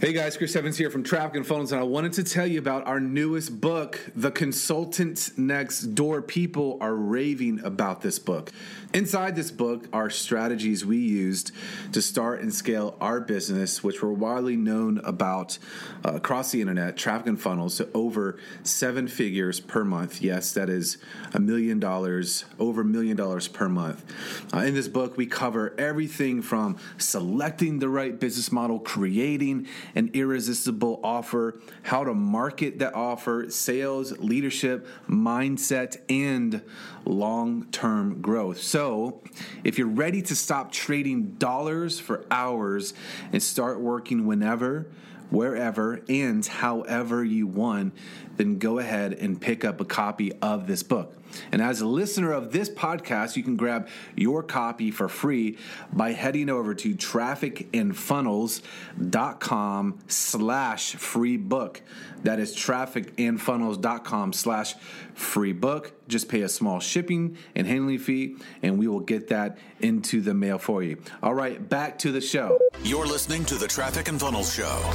Hey guys, Chris Evans here from Traffic and Funnels, and I wanted to tell you about our newest book, The Consultant Next Door. People are raving about this book. Inside this book are strategies we used to start and scale our business, which were widely known about uh, across the internet, traffic and funnels, to over seven figures per month. Yes, that is a million dollars, over a million dollars per month. Uh, in this book, we cover everything from selecting the right business model, creating an irresistible offer, how to market that offer, sales, leadership, mindset, and long term growth. So, if you're ready to stop trading dollars for hours and start working whenever, wherever, and however you want, then go ahead and pick up a copy of this book. And as a listener of this podcast, you can grab your copy for free by heading over to trafficandfunnels.com slash free book. That is trafficandfunnels.com slash free book. Just pay a small shipping and handling fee, and we will get that into the mail for you. All right, back to the show. You're listening to the Traffic and Funnels Show.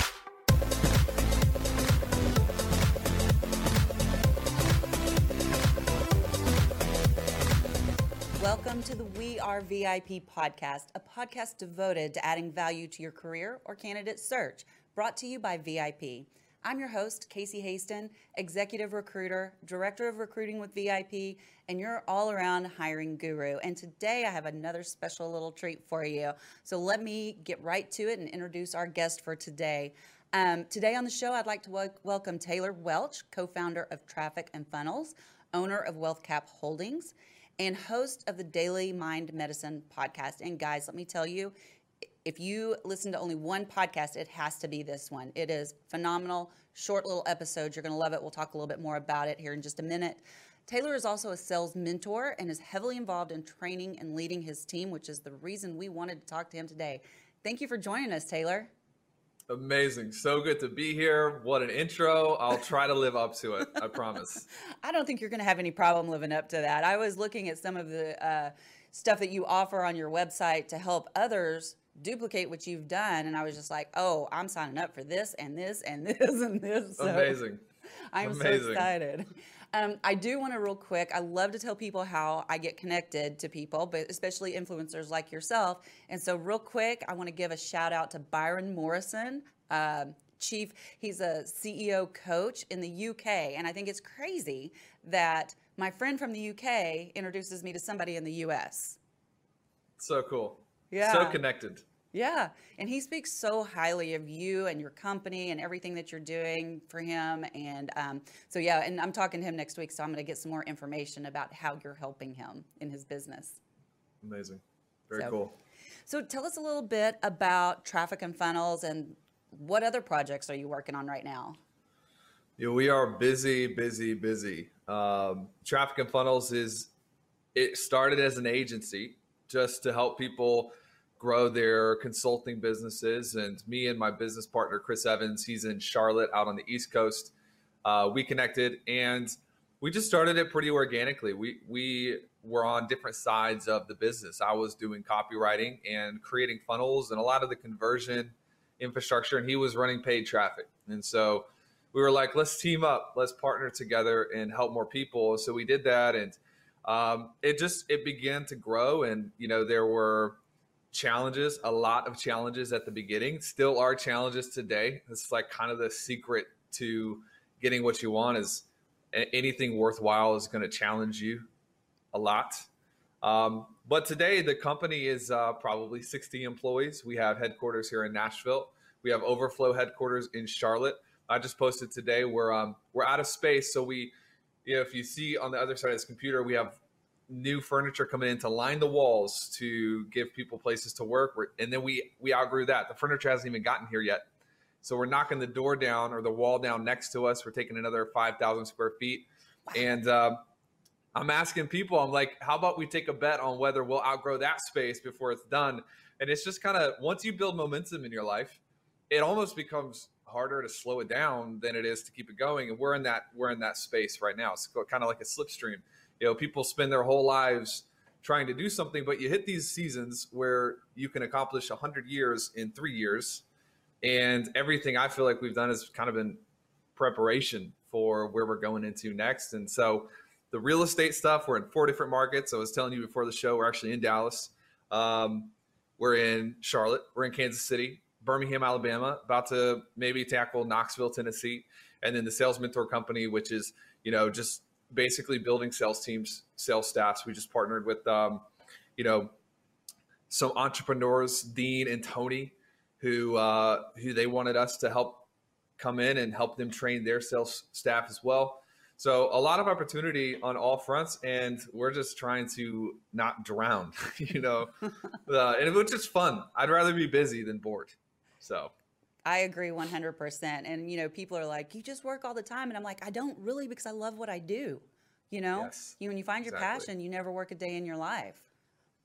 Welcome to the We Are VIP podcast, a podcast devoted to adding value to your career or candidate search, brought to you by VIP. I'm your host, Casey Haston, executive recruiter, director of recruiting with VIP, and your all around hiring guru. And today I have another special little treat for you. So let me get right to it and introduce our guest for today. Um, today on the show, I'd like to wel- welcome Taylor Welch, co founder of Traffic and Funnels, owner of WealthCap Holdings and host of the Daily Mind Medicine podcast. And guys, let me tell you, if you listen to only one podcast, it has to be this one. It is phenomenal, short little episodes. You're going to love it. We'll talk a little bit more about it here in just a minute. Taylor is also a sales mentor and is heavily involved in training and leading his team, which is the reason we wanted to talk to him today. Thank you for joining us, Taylor. Amazing. So good to be here. What an intro. I'll try to live up to it. I promise. I don't think you're going to have any problem living up to that. I was looking at some of the uh, stuff that you offer on your website to help others duplicate what you've done. And I was just like, oh, I'm signing up for this and this and this and this. So Amazing. I'm Amazing. so excited. Um, I do want to real quick. I love to tell people how I get connected to people, but especially influencers like yourself. And so, real quick, I want to give a shout out to Byron Morrison. Uh, chief, he's a CEO coach in the UK. And I think it's crazy that my friend from the UK introduces me to somebody in the US. So cool. Yeah. So connected. Yeah. And he speaks so highly of you and your company and everything that you're doing for him. And um, so, yeah, and I'm talking to him next week. So I'm going to get some more information about how you're helping him in his business. Amazing. Very so, cool. So tell us a little bit about Traffic and Funnels and what other projects are you working on right now? Yeah, we are busy, busy, busy. Um, Traffic and Funnels is, it started as an agency just to help people grow their consulting businesses. And me and my business partner, Chris Evans, he's in Charlotte out on the East Coast. Uh, we connected and we just started it pretty organically. We, we were on different sides of the business. I was doing copywriting and creating funnels and a lot of the conversion infrastructure, and he was running paid traffic. And so we were like, let's team up, let's partner together and help more people. So we did that. And um, it just, it began to grow. And, you know, there were, challenges, a lot of challenges at the beginning, still are challenges today. It's like kind of the secret to getting what you want is anything worthwhile is going to challenge you a lot. Um, but today, the company is uh, probably 60 employees. We have headquarters here in Nashville. We have Overflow headquarters in Charlotte. I just posted today. We're um, we're out of space, so we, you know, if you see on the other side of this computer, we have new furniture coming in to line the walls to give people places to work. And then we we outgrew that. The furniture hasn't even gotten here yet. So we're knocking the door down or the wall down next to us. We're taking another 5,000 square feet. And uh, I'm asking people, I'm like, how about we take a bet on whether we'll outgrow that space before it's done? And it's just kind of once you build momentum in your life, it almost becomes harder to slow it down than it is to keep it going. And we're in that we're in that space right now. It's kind of like a slipstream you know people spend their whole lives trying to do something but you hit these seasons where you can accomplish 100 years in three years And everything I feel like we've done has kind of been preparation for where we're going into next. And so the real estate stuff, we're in four different markets. I was telling you before the show, we're actually in Dallas. Um, we're in Charlotte. We're in Kansas City, Birmingham, Alabama, about to maybe tackle Knoxville, Tennessee. And then the Sales Mentor Company, which is, you know, just basically building sales teams, sales staffs. We just partnered with, um, you know, some entrepreneurs, Dean and Tony, who uh, who they wanted us to help come in and help them train their sales staff as well. So a lot of opportunity on all fronts, and we're just trying to not drown, you know, uh, and which is fun. I'd rather be busy than bored. So I agree 100%. And, you know, people are like, you just work all the time. And I'm like, I don't really because I love what I do. You know, Yes, you, when you find your exactly. passion, you never work a day in your life.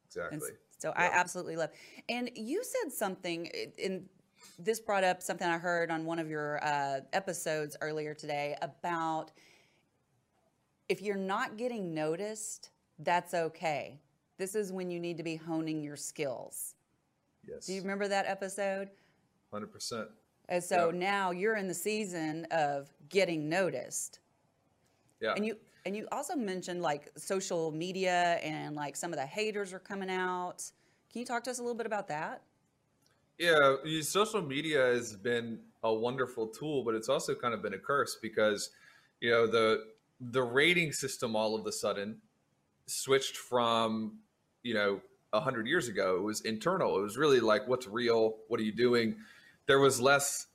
Exactly. s- so I absolutely love. And you said something, in this brought up something I heard on one of your uh, episodes earlier today about if you're not getting noticed, that's okay. This is when you need to be honing your skills. Yes, Do you remember that episode? Hundred percent. And so Yeah. now you're in the season of getting noticed. Yeah, And you and you also mentioned like social media and like some of the haters are coming out. Can you talk to us a little bit about that? Yeah, social media has been a wonderful tool, but it's also kind of been a curse because, you know, the the rating system all of a sudden switched from, you know, a hundred years ago. It was internal. It was really like, what's real? What are you doing? There was less,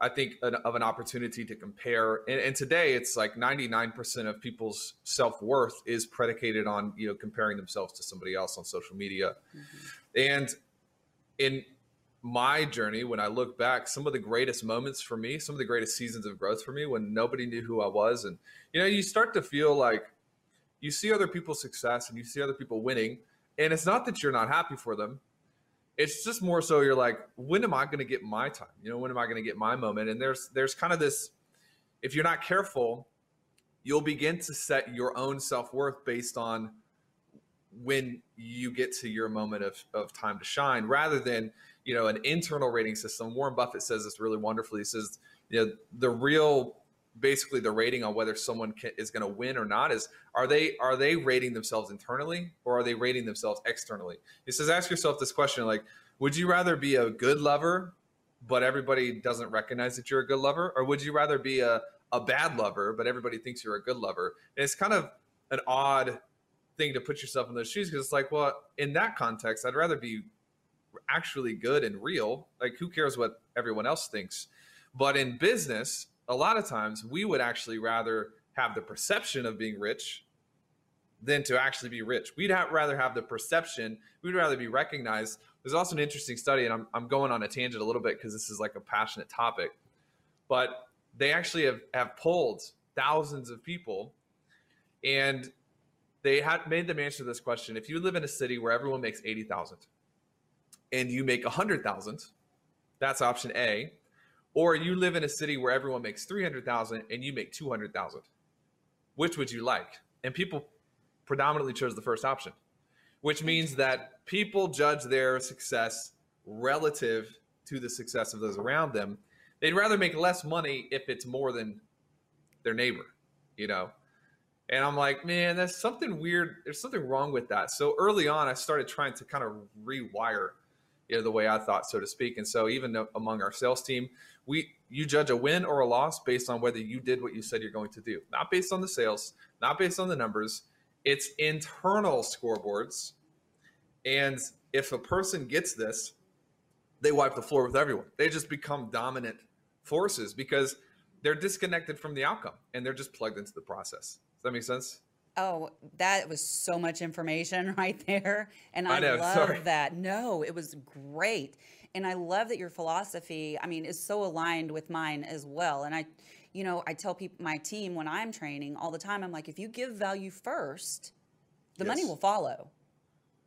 I think, an, of an opportunity to compare. And, and today, it's like ninety nine percent of people's self worth is predicated on you know comparing themselves to somebody else on social media, mm-hmm. and in my journey, when I look back, some of the greatest moments for me, some of the greatest seasons of growth for me, when nobody knew who I was, and you know, you start to feel like you see other people's success and you see other people winning, and it's not that you're not happy for them. It's just more so you're like, when am I going to get my time? You know, when am I going to get my moment? And there's there's kind of this, if you're not careful, you'll begin to set your own self worth based on when you get to your moment of, of time to shine rather than you know an internal rating system warren buffett says this really wonderfully he says you know the real basically the rating on whether someone can, is going to win or not is are they are they rating themselves internally or are they rating themselves externally? He says ask yourself this question like would you rather be a good lover but everybody doesn't recognize that you're a good lover? Or would you rather be a, a bad lover but everybody thinks you're a good lover? And it's kind of an odd thing to put yourself in those shoes because it's like well in that context i'd rather be actually good and real. Like who cares what everyone else thinks? But in business a lot of times we would actually rather have the perception of being rich than to actually be rich. We'd have, rather have the perception we'd rather be recognized. There's also an interesting study and i'm, I'm going on a tangent a little bit because this is like a passionate topic but they actually have, have polled thousands of people and they had made them answer this question. If you live in a city where everyone makes 80000 and you make 100000 that's option a or you live in a city where everyone makes 300000 and you make 200000 which would you like and people predominantly chose the first option which means that people judge their success relative to the success of those around them they'd rather make less money if it's more than their neighbor you know and I'm like, man, that's something weird. There's something wrong with that. So early on, I started trying to kind of rewire, you know, the way I thought, so to speak. And so even among our sales team, we you judge a win or a loss based on whether you did what you said you're going to do, not based on the sales, not based on the numbers. It's internal scoreboards. And if a person gets this, they wipe the floor with everyone. They just become dominant forces because they're disconnected from the outcome and they're just plugged into the process. Does that make sense? Oh, that was so much information right there. And I, I know, love sorry. that. No, it was great. And I love that your philosophy, I mean, is so aligned with mine as well. And I, you know, I tell people, my team when I'm training all the time, I'm like, if you give value first, the money will follow.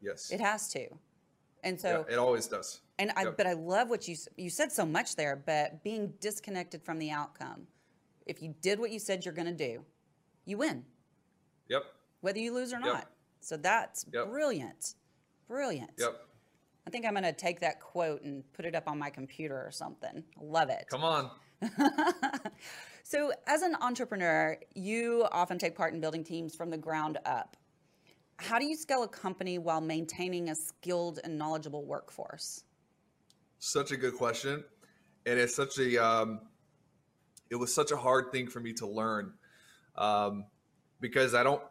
Yes. It has to. And so, yeah, it always does. and I, Yep. but I love what you you said so much there. But being disconnected from the outcome, if you did what you said you're going to do, you win, Yep. whether you lose or Yep. not. So that's Yep. brilliant, brilliant. Yep. I think I'm going to take that quote and put it up on my computer or something. Love it. Come on. so, as an entrepreneur, you often take part in building teams from the ground up. How do you scale a company while maintaining a skilled and knowledgeable workforce? Such a good question, and it's such a um, it was such a hard thing for me to learn um, because I don't.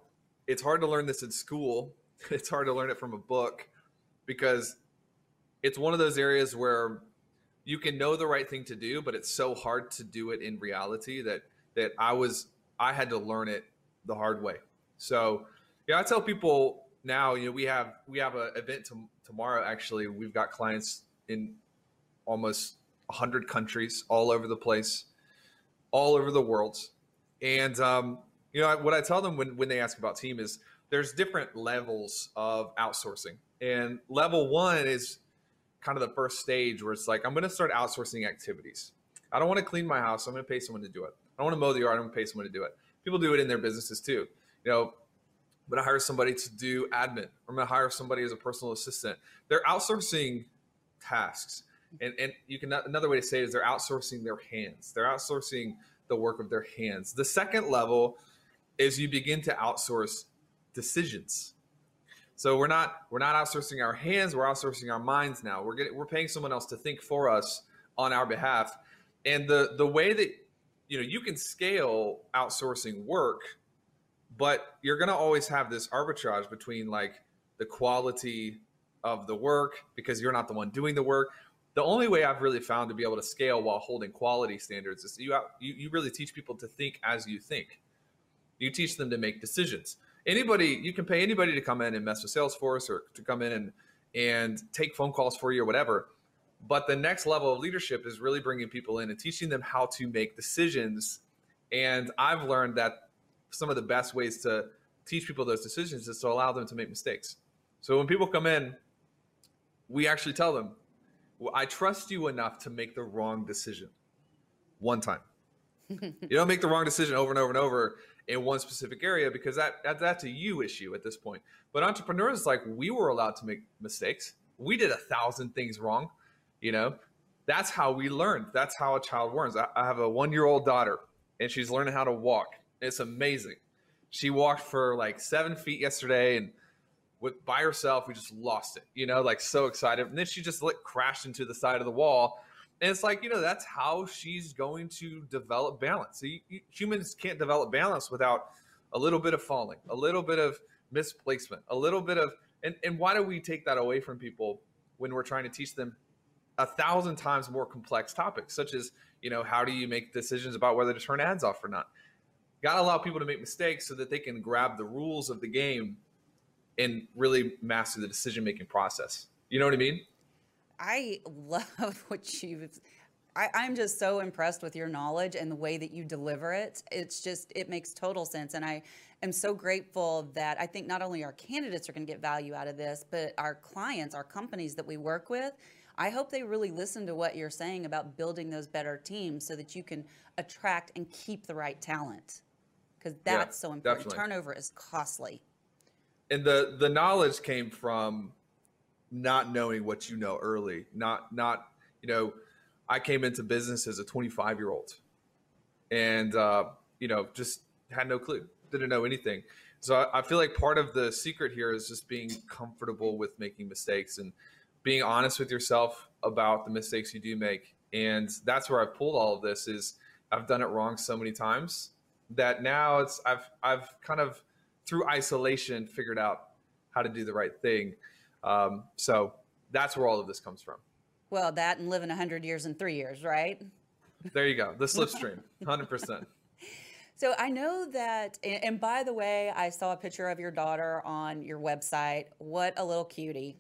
It's hard to learn this in school. It's hard to learn it from a book because it's one of those areas where you can know the right thing to do, but it's so hard to do it in reality that that I was I had to learn it the hard way. So yeah, I tell people now, you know, we have we have an event to, tomorrow. Actually, we've got clients in almost 100 countries all over the place, all over the world. And, um, you know, what I tell them when, when they ask about team is there's different levels of outsourcing. And level one is kind of the first stage where it's like, I'm going to start outsourcing activities. I don't want to clean my house. I'm going to pay someone to do it. I don't want to mow the yard. I'm going to pay someone to do it. People do it in their businesses too. You know, but I'm going to hire somebody to do admin. I'm going to hire somebody as a personal assistant. They're outsourcing tasks and and you can another way to say it is they're outsourcing their hands they're outsourcing the work of their hands the second level is you begin to outsource decisions so we're not we're not outsourcing our hands we're outsourcing our minds now we're getting we're paying someone else to think for us on our behalf and the the way that you know you can scale outsourcing work but you're going to always have this arbitrage between like the quality of the work because you're not the one doing the work the only way I've really found to be able to scale while holding quality standards is you, you you really teach people to think as you think. You teach them to make decisions. Anybody you can pay anybody to come in and mess with Salesforce or to come in and and take phone calls for you or whatever. But the next level of leadership is really bringing people in and teaching them how to make decisions. And I've learned that some of the best ways to teach people those decisions is to allow them to make mistakes. So when people come in, we actually tell them I trust you enough to make the wrong decision one time. you don't make the wrong decision over and over and over in one specific area because that, that that's a you issue at this point. But entrepreneurs, like we were allowed to make mistakes. We did a thousand things wrong. You know, that's how we learned. That's how a child learns. I, I have a one year old daughter, and she's learning how to walk. It's amazing. She walked for like seven feet yesterday, and with by herself. We just lost it, you know, like so excited. And then she just like crashed into the side of the wall. And it's like, you know, that's how she's going to develop balance. So you, you, humans can't develop balance without a little bit of falling, a little bit of misplacement, a little bit of, and, and why do we take that away from people when we're trying to teach them a thousand times more complex topics, such as, you know, how do you make decisions about whether to turn ads off or not? Got to allow people to make mistakes so that they can grab the rules of the game and really master the decision making process. You know what I mean? I love what you've. I, I'm just so impressed with your knowledge and the way that you deliver it. It's just, it makes total sense. And I am so grateful that I think not only our candidates are going to get value out of this, but our clients, our companies that we work with, I hope they really listen to what you're saying about building those better teams so that you can attract and keep the right talent. Because that's yeah, so important. Definitely. Turnover is costly and the the knowledge came from not knowing what you know early not not you know i came into business as a 25 year old and uh, you know just had no clue didn't know anything so I, I feel like part of the secret here is just being comfortable with making mistakes and being honest with yourself about the mistakes you do make and that's where i've pulled all of this is i've done it wrong so many times that now it's i've i've kind of through isolation figured out how to do the right thing. Um, so that's where all of this comes from. Well, that and living 100 years in three years, right? There you go. The slipstream, 100%. So I know that, and by the way, I saw a picture of your daughter on your website. What a little cutie.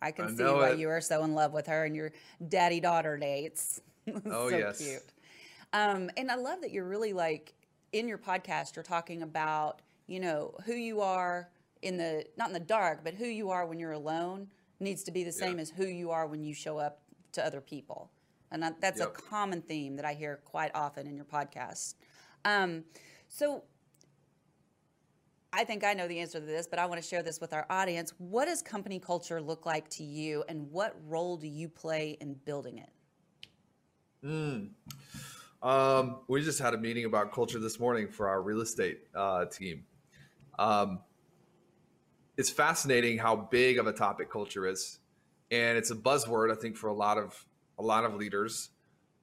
I can I see why it. you are so in love with her and your daddy daughter dates. Oh, so yes. cute. Um, and I love that you're really like in your podcast, you're talking about you know, who you are in the, not in the dark, but who you are when you're alone needs to be the same yeah. as who you are when you show up to other people. And that's yep. a common theme that I hear quite often in your podcast. Um, so, I think I know the answer to this, but I want to share this with our audience. What does company culture look like to you, and what role do you play in building it? Mm. Um, we just had a meeting about culture this morning for our real estate uh, team. Um, it's fascinating how big of a topic culture is, and it's a buzzword I think for a lot of a lot of leaders.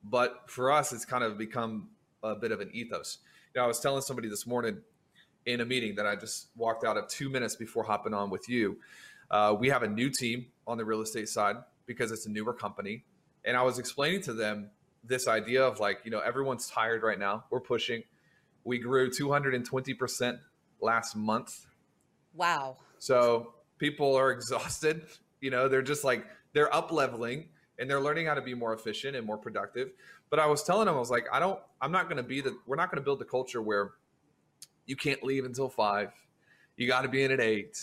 But for us, it's kind of become a bit of an ethos. You know, I was telling somebody this morning in a meeting that I just walked out of two minutes before hopping on with you. Uh, we have a new team on the real estate side because it's a newer company, and I was explaining to them this idea of like, you know, everyone's tired right now. We're pushing. We grew 220% last month. Wow. So people are exhausted. You know, they're just like, they're up leveling and they're learning how to be more efficient and more productive. But I was telling them, I was like, I don't, I'm not going to be the, we're not going to build the culture where you can't leave until five. You got to be in at eight.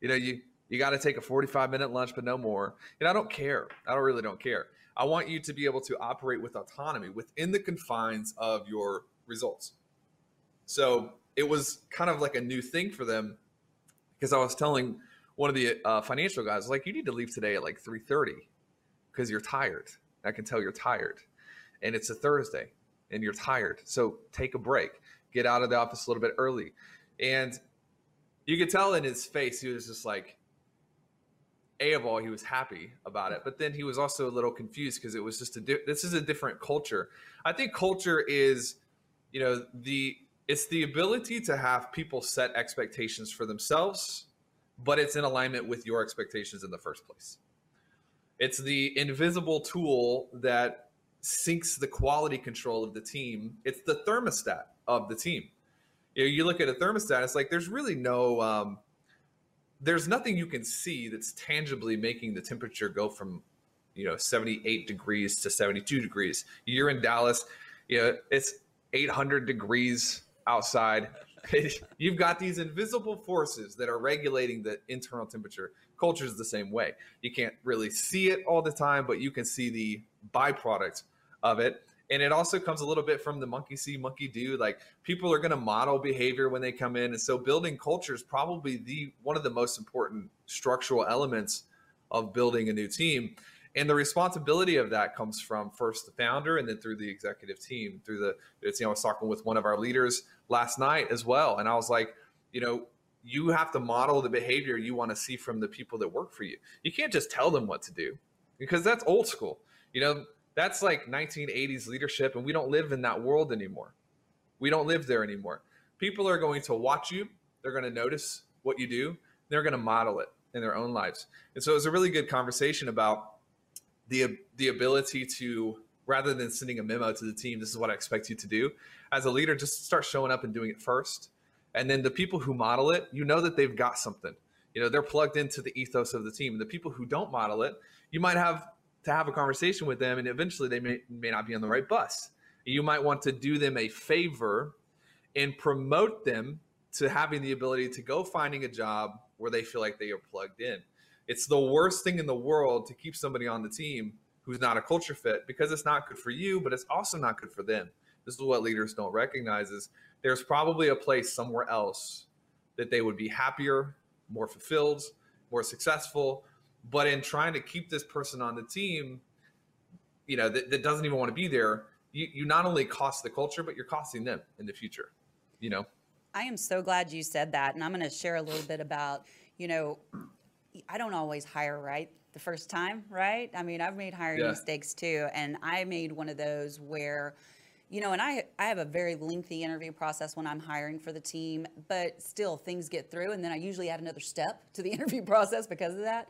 You know, you, you got to take a 45 minute lunch, but no more. And I don't care. I don't really don't care. I want you to be able to operate with autonomy within the confines of your results. So it was kind of like a new thing for them because I was telling one of the uh, financial guys, like, you need to leave today at like 3:30 because you're tired. I can tell you're tired, and it's a Thursday, and you're tired. So take a break, get out of the office a little bit early, and you could tell in his face he was just like, a of all he was happy about it but then he was also a little confused because it was just a di- this is a different culture i think culture is you know the it's the ability to have people set expectations for themselves but it's in alignment with your expectations in the first place. It's the invisible tool that syncs the quality control of the team. It's the thermostat of the team. You know you look at a thermostat it's like there's really no um, there's nothing you can see that's tangibly making the temperature go from you know 78 degrees to 72 degrees. You're in dallas you know it's 800 degrees outside. You've got these invisible forces that are regulating the internal temperature. Culture is the same way. You can't really see it all the time but you can see the byproduct of it. And it also comes a little bit from the monkey see monkey do. Like people are going to model behavior when they come in. And so building culture is probably the one of the most important structural elements of building a new team and the responsibility of that comes from first the founder and then through the executive team through the it's you know i was talking with one of our leaders last night as well and i was like you know you have to model the behavior you want to see from the people that work for you you can't just tell them what to do because that's old school you know that's like 1980s leadership, and we don't live in that world anymore. We don't live there anymore. People are going to watch you, they're going to notice what you do, they're going to model it in their own lives. And so it was a really good conversation about the the ability to rather than sending a memo to the team, this is what I expect you to do. As a leader, just start showing up and doing it first. And then the people who model it, you know that they've got something. You know, they're plugged into the ethos of the team. And the people who don't model it, you might have to have a conversation with them, and eventually they may, may not be on the right bus. You might want to do them a favor and promote them to having the ability to go finding a job where they feel like they are plugged in. It's the worst thing in the world to keep somebody on the team who's not a culture fit because it's not good for you, but it's also not good for them. This is what leaders don't recognize is there's probably a place somewhere else that they would be happier, more fulfilled, more successful, but in trying to keep this person on the team, you know, that, that doesn't even want to be there, you, you not only cost the culture, but you're costing them in the future, you know? I am so glad you said that. And I'm going to share a little bit about, you know, I don't always hire right the first time, right? I mean, I've made hiring yeah. mistakes too. And I made one of those where, you know, and I I have a very lengthy interview process when I'm hiring for the team, but still things get through and then I usually add another step to the interview process because of that.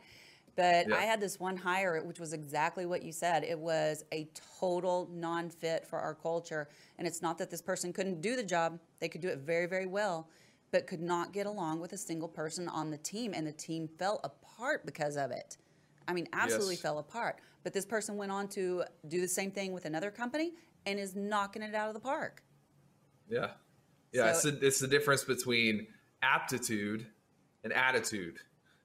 But yeah. I had this one hire, which was exactly what you said. It was a total non fit for our culture. And it's not that this person couldn't do the job, they could do it very, very well, but could not get along with a single person on the team. And the team fell apart because of it. I mean, absolutely yes. fell apart. But this person went on to do the same thing with another company and is knocking it out of the park. Yeah. Yeah. So, it's, the, it's the difference between aptitude and attitude.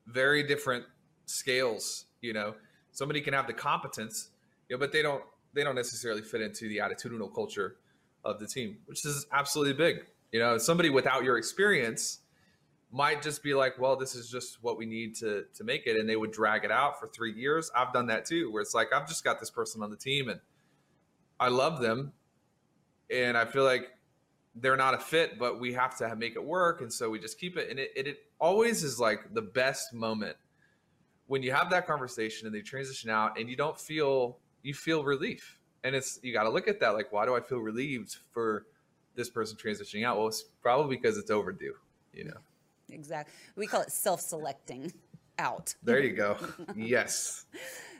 Very different scales. You know, somebody can have the competence, you know, but they don't they don't necessarily fit into the attitudinal culture of the team, which is absolutely big. You know, somebody without your experience, might just be like, well, this is just what we need to to make it, and they would drag it out for three years. I've done that too, where it's like I've just got this person on the team, and I love them, and I feel like they're not a fit, but we have to make it work, and so we just keep it. And it, it, it always is like the best moment when you have that conversation and they transition out, and you don't feel you feel relief, and it's you got to look at that like, why do I feel relieved for this person transitioning out? Well, it's probably because it's overdue, you know. Exactly. We call it self-selecting out. There you go. yes.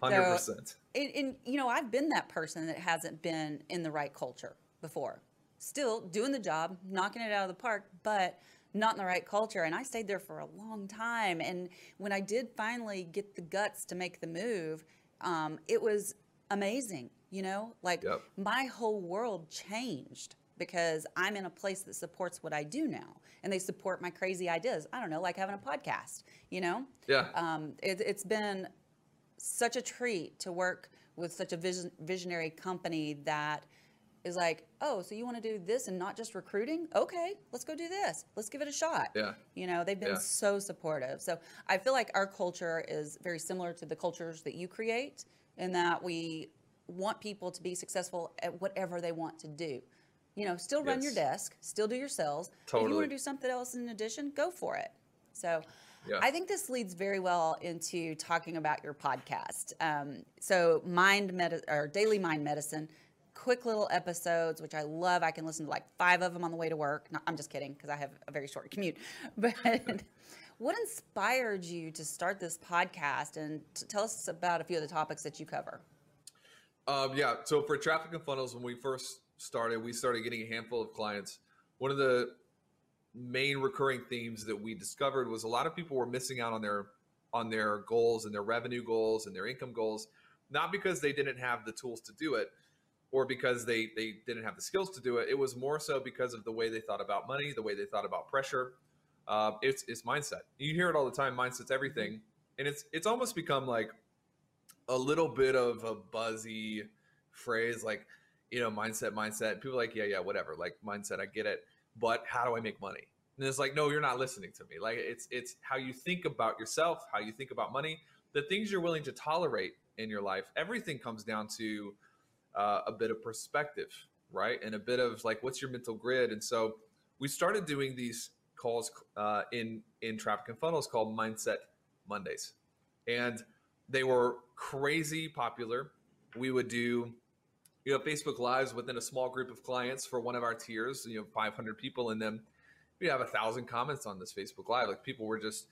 100%. So, and, and, you know, I've been that person that hasn't been in the right culture before. Still doing the job, knocking it out of the park, but not in the right culture. And I stayed there for a long time. And when I did finally get the guts to make the move, um, it was amazing. You know, like yep. my whole world changed because I'm in a place that supports what I do now and they support my crazy ideas. I don't know, like having a podcast, you know? Yeah. Um, it, has been such a treat to work with such a vision, visionary company that is like, oh, so you want to do this and not just recruiting? Okay, let's go do this. Let's give it a shot. Yeah. You know, they've been yeah. so supportive. So I feel like our culture is very similar to the cultures that you create in that we want people to be successful at whatever they want to do. You know, still run yes. your desk, still do your sales. Totally. If you want to do something else in addition, go for it. So yeah. I think this leads very well into talking about your podcast. Um, so mind med- or daily mind medicine, quick little episodes, which I love. I can listen to like five of them on the way to work. No, I'm just kidding because I have a very short commute. But what inspired you to start this podcast and tell us about a few of the topics that you cover? Um, yeah. So for traffic and funnels, when we first started, we started getting a handful of clients. One of the main recurring themes that we discovered was a lot of people were missing out on their on their goals and their revenue goals and their income goals, not because they didn't have the tools to do it or because they they didn't have the skills to do it. It was more so because of the way they thought about money, the way they thought about pressure. Uh, it's it's mindset. You hear it all the time. Mindset's everything, and it's it's almost become like a little bit of a buzzy phrase, like you know, mindset, mindset. People like, yeah, yeah, whatever. Like mindset, I get it. But how do I make money? And it's like, no, you're not listening to me. Like it's it's how you think about yourself, how you think about money, the things you're willing to tolerate in your life. Everything comes down to uh, a bit of perspective, right? And a bit of like, what's your mental grid? And so we started doing these calls uh, in in traffic and funnels called Mindset Mondays, and they were crazy popular. We would do you know facebook lives within a small group of clients for one of our tiers you know 500 people in them. We have a thousand comments on this facebook live. Like people were just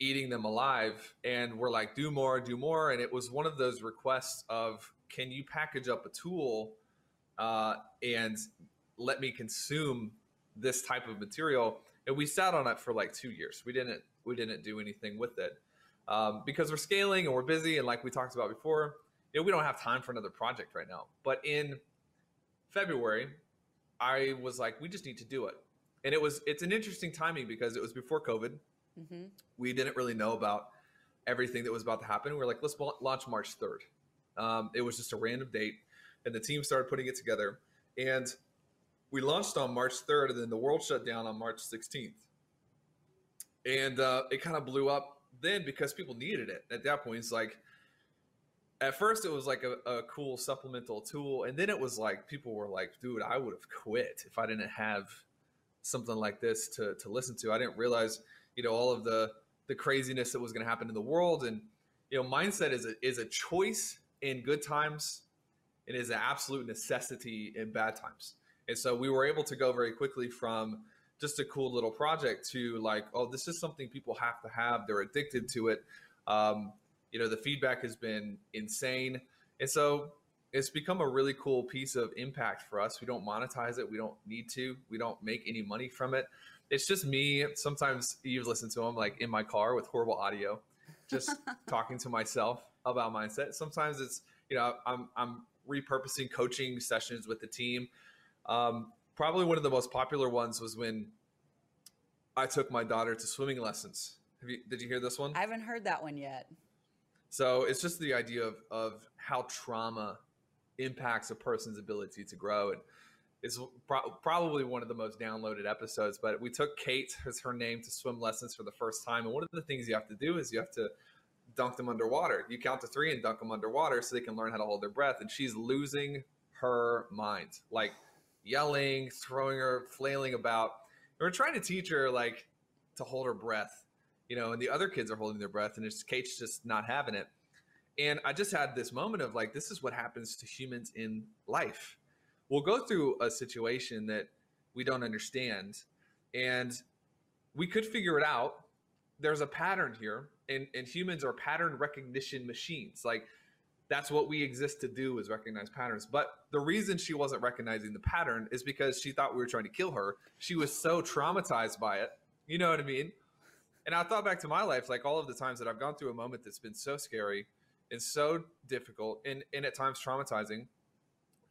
eating them alive and we're like do more do more. And it was one of those requests of can you package up a tool uh, and let me consume this type of material? And we sat on it for like two years. We didn't we didn't do anything with it um, because we're scaling and we're busy and like we talked about before you know, we don't have time for another project right now. But in February, I was like, we just need to do it. And it was it's an interesting timing because it was before COVID. Mm-hmm. We didn't really know about everything that was about to happen. We were like, let's launch March 3rd. Um, it was just a random date, and the team started putting it together. And we launched on March 3rd, and then the world shut down on March 16th. And uh, it kind of blew up then because people needed it. At that point, it's like at first it was like a, a, cool supplemental tool and then it was like people were like dude i would have quit if i didn't have something like this to, to listen to. I didn't realize you know all of the the craziness that was going to happen in the world and you know mindset is a, is a choice in good times and is an absolute necessity in bad times. And so we were able to go very quickly from just a cool little project to like oh this is something people have to have they're addicted to it. Um, you know the feedback has been insane. And so it's become a really cool piece of impact for us. We don't monetize it. We don't need to. We don't make any money from it. It's just me. Sometimes you listen to them like in my car with horrible audio just talking to myself about mindset. Sometimes it's you know i'm i'm repurposing coaching sessions with the team. Um, probably one of the most popular ones was when i took my daughter to swimming lessons. You, did you hear this one? I haven't heard that one yet so it's just the idea of of how trauma impacts a person's ability to grow. And it's pro- probably one of the most downloaded episodes. But we took Kate, as her name, to swim lessons for the first time. And one of the things you have to do is you have to dunk them underwater. You count to three and dunk them underwater so they can learn how to hold their breath. And she's losing her mind, like yelling, throwing her, flailing about. And we're trying to teach her like to hold her breath, you know, and the other kids are holding their breath, and it's Kate's just not having it. And I just had this moment of like, this is what happens to humans in life. We'll go through a situation that we don't understand, and we could figure it out. There's a pattern here, and, and humans are pattern recognition machines. Like, that's what we exist to do is recognize patterns. But the reason she wasn't recognizing the pattern is because she thought we were trying to kill her. She was so traumatized by it. You know what I mean? And I thought back to my life, like all of the times that I've gone through a moment that's been so scary and so difficult and, and at times traumatizing.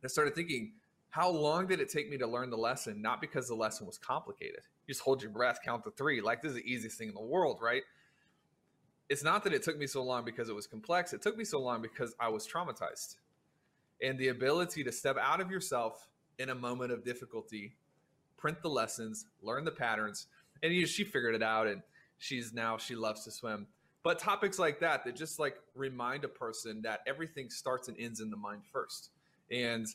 I started thinking, how long did it take me to learn the lesson? Not because the lesson was complicated. You just hold your breath, count to three. Like this is the easiest thing in the world, right? It's not that it took me so long because it was complex. It took me so long because I was traumatized. And the ability to step out of yourself in a moment of difficulty, print the lessons, learn the patterns, and you, she figured it out and she's now she loves to swim. But topics like that that just like remind a person that everything starts and ends in the mind first. And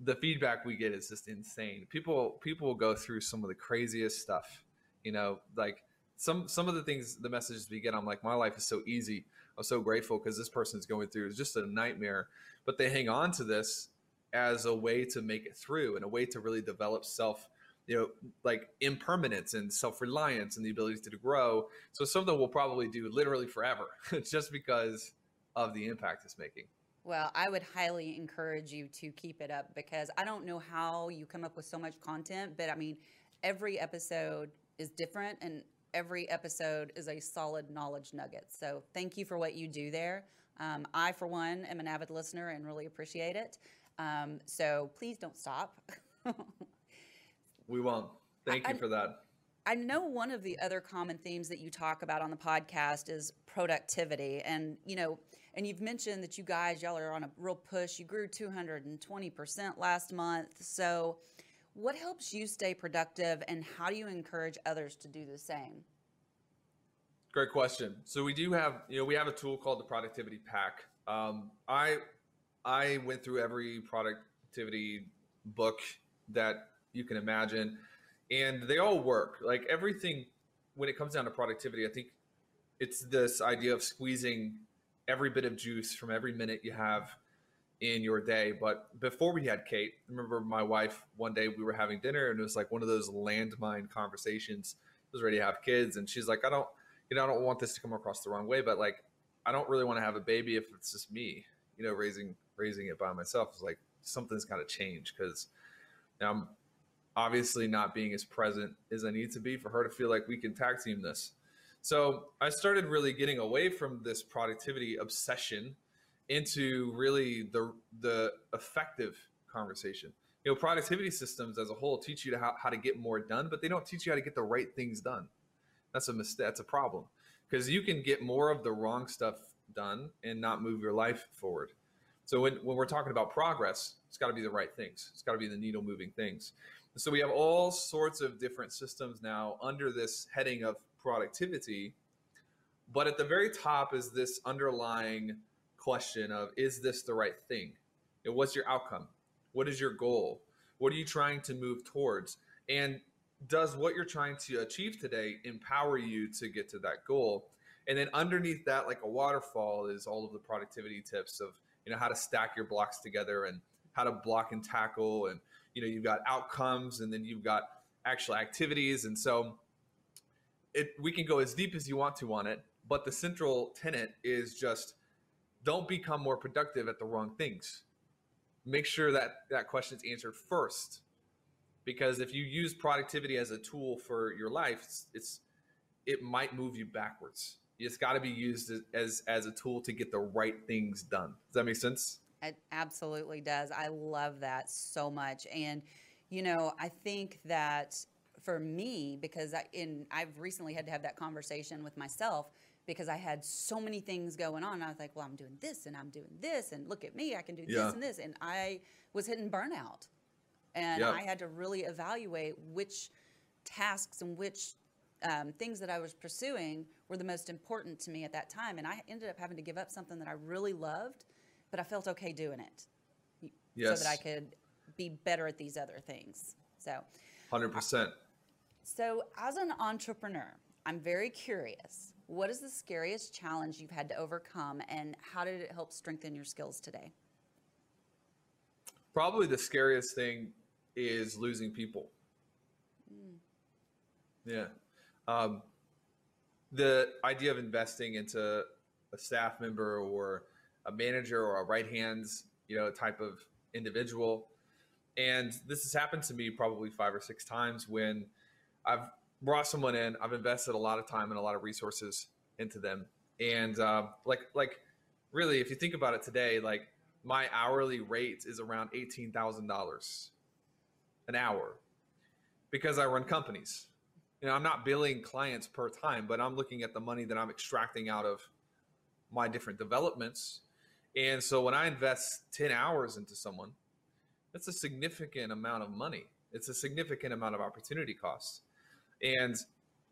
the feedback we get is just insane. People people will go through some of the craziest stuff you know? Like some some of the things the messages we get i'm like my life is so easy. I'm so grateful because this person's going through is just a nightmare. But they hang on to this as a way to make it through and a way to really develop self you know, like impermanence and self reliance and the ability to grow. So something we'll probably do literally forever, just because of the impact it's making. Well, I would highly encourage you to keep it up because I don't know how you come up with so much content, but I mean, every episode is different and every episode is a solid knowledge nugget. So thank you for what you do there. Um, I, for one, am an avid listener and really appreciate it. Um, so please don't stop. We won't. Thank you for that. I know one of the other common themes that you talk about on the podcast is productivity. And, you know, and you've mentioned that you guys, y'all are on a real push. You grew 220% last month. So, what helps you stay productive and how do you encourage others to do the same? Great question. So we do have, you know, we have a tool called the Productivity Pack. Um, I I went through every productivity book that you can imagine, and they all work. Like everything, when it comes down to productivity, I think it's this idea of squeezing every bit of juice from every minute you have in your day. But before we had Kate, I remember my wife one day we were having dinner and it was like one of those landmine conversations. I was ready to have kids, and she's like, I don't, you know, I don't want this to come across the wrong way, but like, I don't really want to have a baby if it's just me, you know, raising raising it by myself. It's like something's got to change because now I'm obviously not being as present as I need to be for her to feel like we can tag team this. So I started really getting away from this productivity obsession into really the the effective conversation. You know, productivity systems as a whole teach you to how, how to get more done, but they don't teach you how to get the right things done. That's a mistake. That's a problem because you can get more of the wrong stuff done and not move your life forward. So when, when we're talking about progress, it's got to be the right things. It's got to be the needle moving things. So we have all sorts of different systems now under this heading of productivity. But at the very top is this underlying question of is this the right thing? And what's your outcome? What is your goal? What are you trying to move towards? And does what you're trying to achieve today empower you to get to that goal? And then underneath that, like a waterfall, is all of the productivity tips of you know how to stack your blocks together and how to block and tackle and you know you've got outcomes and then you've got actual activities. And so it we can go as deep as you want to on it but the central tenet is just don't become more productive at the wrong things. Make sure that that question is answered first because if you use productivity as a tool for your life it's, it's it might move you backwards. It's got to be used as as a tool to get the right things done. Does that make sense it absolutely does. I love that so much. And, you know, I think that for me, because I, in, I've recently had to have that conversation with myself because I had so many things going on. I was like, well, I'm doing this and I'm doing this, and look at me, I can do yeah. this and this. And I was hitting burnout. And. I had to really evaluate which tasks and which um, things that I was pursuing were the most important to me at that time. And I ended up having to give up something that I really loved, but I felt okay doing it Yes. so that I could be better at these other things. So, 100%. so as an entrepreneur, I'm very curious. What is the scariest challenge you've had to overcome, and how did it help strengthen your skills today? Probably the scariest thing is losing people. Yeah. Um, the idea of investing into a staff member or a manager or a right hands, you know, type of individual. And this has happened to me probably five or six times when I've brought someone in, I've invested a lot of time and a lot of resources into them. And uh, like, like really, if you think about it today, like my hourly rate is around $18,000 an hour because I run companies. You know, I'm not billing clients per time, but I'm looking at the money that I'm extracting out of my different developments. And so when I invest 10 hours into someone, that's a significant amount of money. It's a significant amount of opportunity costs. And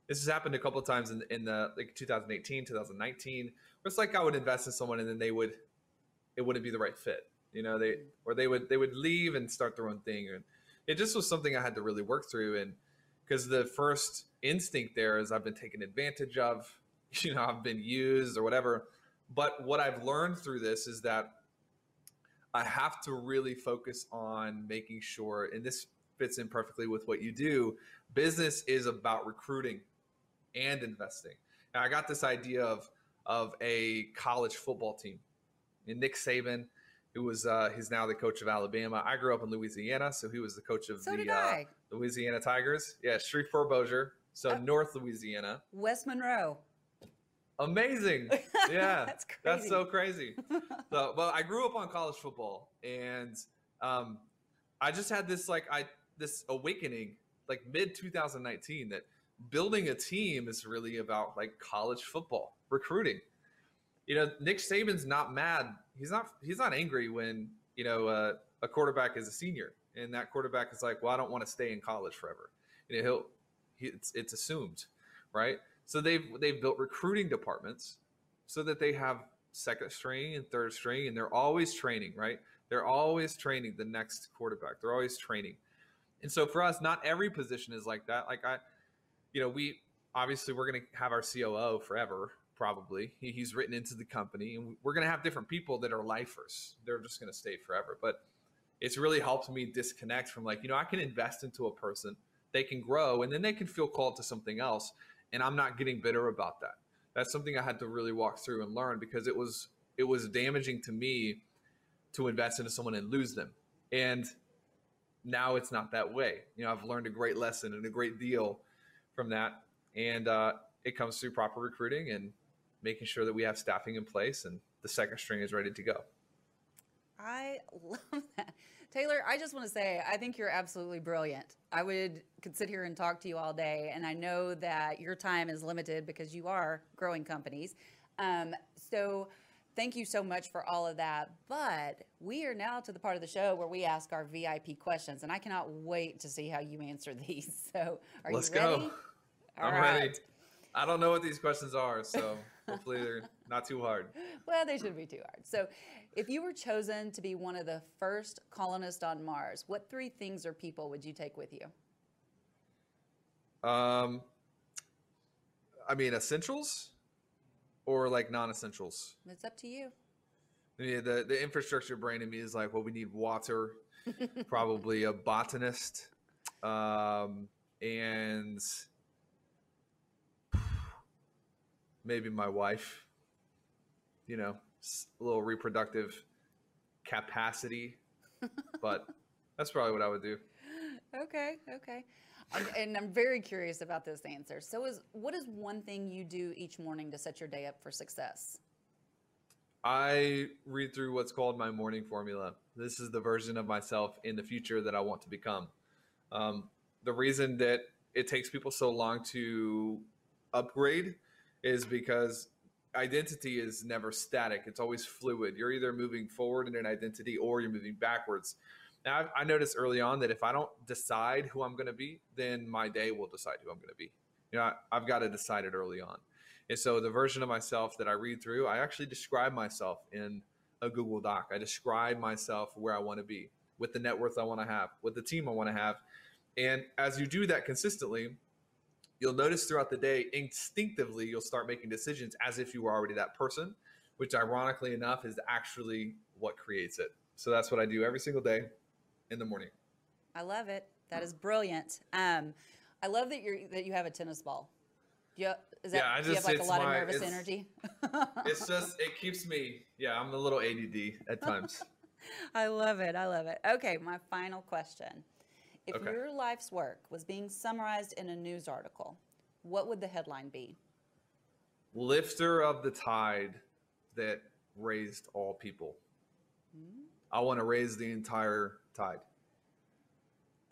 this has happened a couple of times in, in the like 2018, 2019, where it's like I would invest in someone and then they would, it wouldn't be the right fit. You know, they, or they would, they would leave and start their own thing. And it just was something I had to really work through. And because the first instinct there is I've been taken advantage of, you know, I've been used or whatever. But what I've learned through this is that I have to really focus on making sure, and this fits in perfectly with what you do. Business is about recruiting and investing. Now, I got this idea of of a college football team, and Nick Saban, who was uh, he's now the coach of Alabama. I grew up in Louisiana, so he was the coach of So the uh, Louisiana Tigers. Yeah, Shreveport Bossier, so Oh. North Louisiana. West Monroe. Amazing. Yeah. That's crazy. That's so crazy. so, well, I grew up on college football and um, I just had this like I this awakening like mid 2019 that building a team is really about like college football recruiting. You know, Nick Saban's not mad. He's not he's not angry when, you know, uh, a quarterback is a senior and that quarterback is like, "Well, I don't want to stay in college forever." You know, he'll he, it's it's assumed, right? So they've they've built recruiting departments so that they have second string and third string and they're always training, right? They're always training the next quarterback. They're always training. And so for us, not every position is like that. Like I, you know, we obviously we're going to have our COO forever, probably. He, he's written into the company, and we're going to have different people that are lifers. They're just going to stay forever. But it's really helped me disconnect from like, you know, I can invest into a person, they can grow, and then they can feel called to something else, and I'm not getting bitter about that. That's something I had to really walk through and learn because it was it was damaging to me to invest into someone and lose them. And now it's not that way. You know, I've learned a great lesson and a great deal from that. And uh, it comes through proper recruiting and making sure that we have staffing in place and the second string is ready to go. I love that. Taylor, I just want to say, I think you're absolutely brilliant. I would could sit here and talk to you all day, and I know that your time is limited because you are growing companies. Um, so, thank you so much for all of that. But we are now to the part of the show where we ask our VIP questions, and I cannot wait to see how you answer these. So, are Let's you ready? go. All I'm right. ready. I don't know what these questions are, so hopefully they're not too hard. Well, they shouldn't be too hard. So, if you were chosen to be one of the first colonists on Mars, what three things or people would you take with you? Um, I mean, essentials or like non-essentials. It's up to you. Yeah, the the infrastructure brain in me is like, well, we need water, probably a botanist, um, and maybe my wife. You know, a little reproductive capacity, but that's probably what I would do. Okay, okay. And, I'm very curious about this answer. So, is what is one thing you do each morning to set your day up for success? I read through what's called my morning formula. This is the version of myself in the future that I want to become. Um, the reason that it takes people so long to upgrade is because identity is never static, it's always fluid. You're either moving forward in an identity or you're moving backwards. Now, I, noticed early on that if I don't decide who I'm going to be, then my day will decide who I'm going to be. You know, I, I've got to decide it early on. And so the version of myself that I read through, I actually describe myself in a Google Doc. I describe myself where I want to be, with the net worth I want to have, with the team I want to have. And as you do that consistently, you'll notice throughout the day, instinctively, you'll start making decisions as if you were already that person, which ironically enough is actually what creates it. So that's what I do every single day in the morning. I love it. That is brilliant. Um, I love that you that you have a tennis ball. You, is that, Yeah, I do you have like a lot of nervous it's- energy? It's just, it keeps me, yeah, I'm a little ADD at times. I love it. I love it. Okay, my final question. If Okay. your life's work was being summarized in a news article, what would the headline be? Lifter of the tide that raised all people. Hmm. I want to raise the entire tide.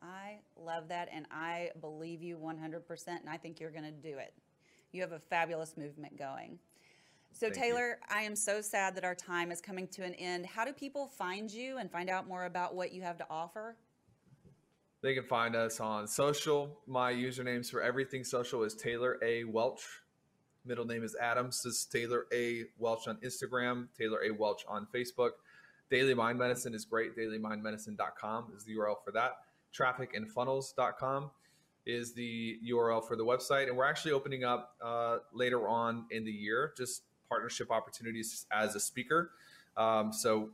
I love that, and I believe you 100%, and I think you're going to do it. You have a fabulous movement going. So, Thank you. Taylor, I am so sad that our time is coming to an end. How do people find you and find out more about what you have to offer? They can find us on social. My usernames for everything social is Taylor A. Welch. Middle name is Adams. This is Taylor A. Welch on Instagram, Taylor A. Welch on Facebook. Daily Mind Medicine is great. DailyMindMedicine.com is the URL for that. Trafficandfunnels.com is the URL for the website. And we're actually opening up uh, later on in the year just partnership opportunities as a speaker. Um, so,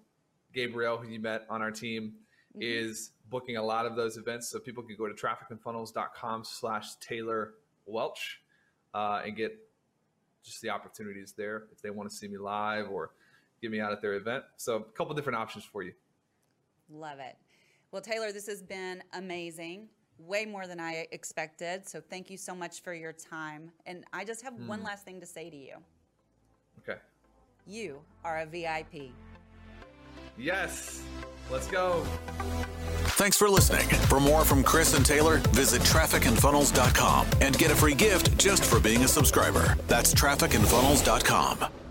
Gabriel, who you met on our team, is booking a lot of those events. So people can go to trafficandfunnels.com slash Taylor Welch uh, and get just the opportunities there if they want to see me live or get me out at their event. So a couple different options for you. Love it. Well, Taylor, this has been amazing. Way more than I expected. So, thank you so much for your time. And I just have one last thing to say to you Okay. you are a VIP. Yes. Let's go. Thanks for listening. For more from Chris and Taylor, visit trafficandfunnels.com and get a free gift just for being a subscriber. That's trafficandfunnels.com.